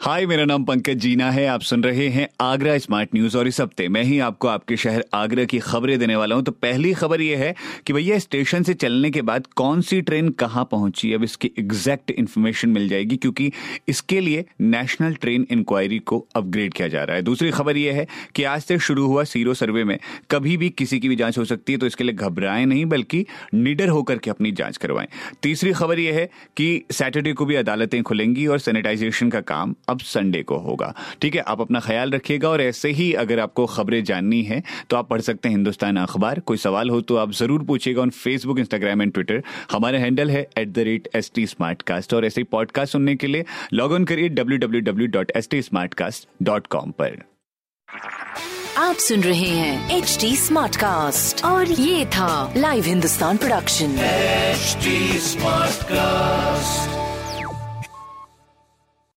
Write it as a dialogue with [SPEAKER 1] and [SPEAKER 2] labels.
[SPEAKER 1] हाय, मेरा नाम पंकज जीना है। आप सुन रहे हैं आगरा स्मार्ट न्यूज़ और इस हफ़्ते मैं ही आपको आपके शहर आगरा की खबरें देने वाला हूँ। तो पहली खबर यह है कि भैया, स्टेशन से चलने के बाद कौन सी ट्रेन कहाँ पहुँची? अब इसकी एग्जैक्ट इन्फॉर्मेशन मिल जाएगी क्योंकि इसके लिए नेशनल ट्रेन इंक्वायरी को अपग्रेड किया जा रहा है। दूसरी खबर यह है कि आज से शुरू हुआ सीरो सर्वे में कभी भी किसी की भी जाँच हो सकती है तो इसके लिए घबराएँ नहीं, बल्कि निडर होकर के अपनी जाँच करवाएँ। तीसरी खबर यह है कि सैटरडे को भी अदालतें खुलेंगी और सैनिटाइजेशन का काम अब संडे को होगा। ठीक है आप अपना ख्याल रखिएगा और ऐसे ही अगर आपको खबरें जाननी है तो आप पढ़ सकते हैं हिंदुस्तान अखबार। कोई सवाल हो तो आप ज़रूर पूछिएगा on Facebook Instagram and Twitter हमारा हैंडल है at the rate S T smart cast और ऐसे ही पॉडकास्ट सुनने के लिए लॉग ऑन करिए W W W dot S T smart cast dot com पर।
[SPEAKER 2] आप सुन रहे हैं एच डी स्मार्ट कास्ट और ये था live Hindustan production
[SPEAKER 3] smart cast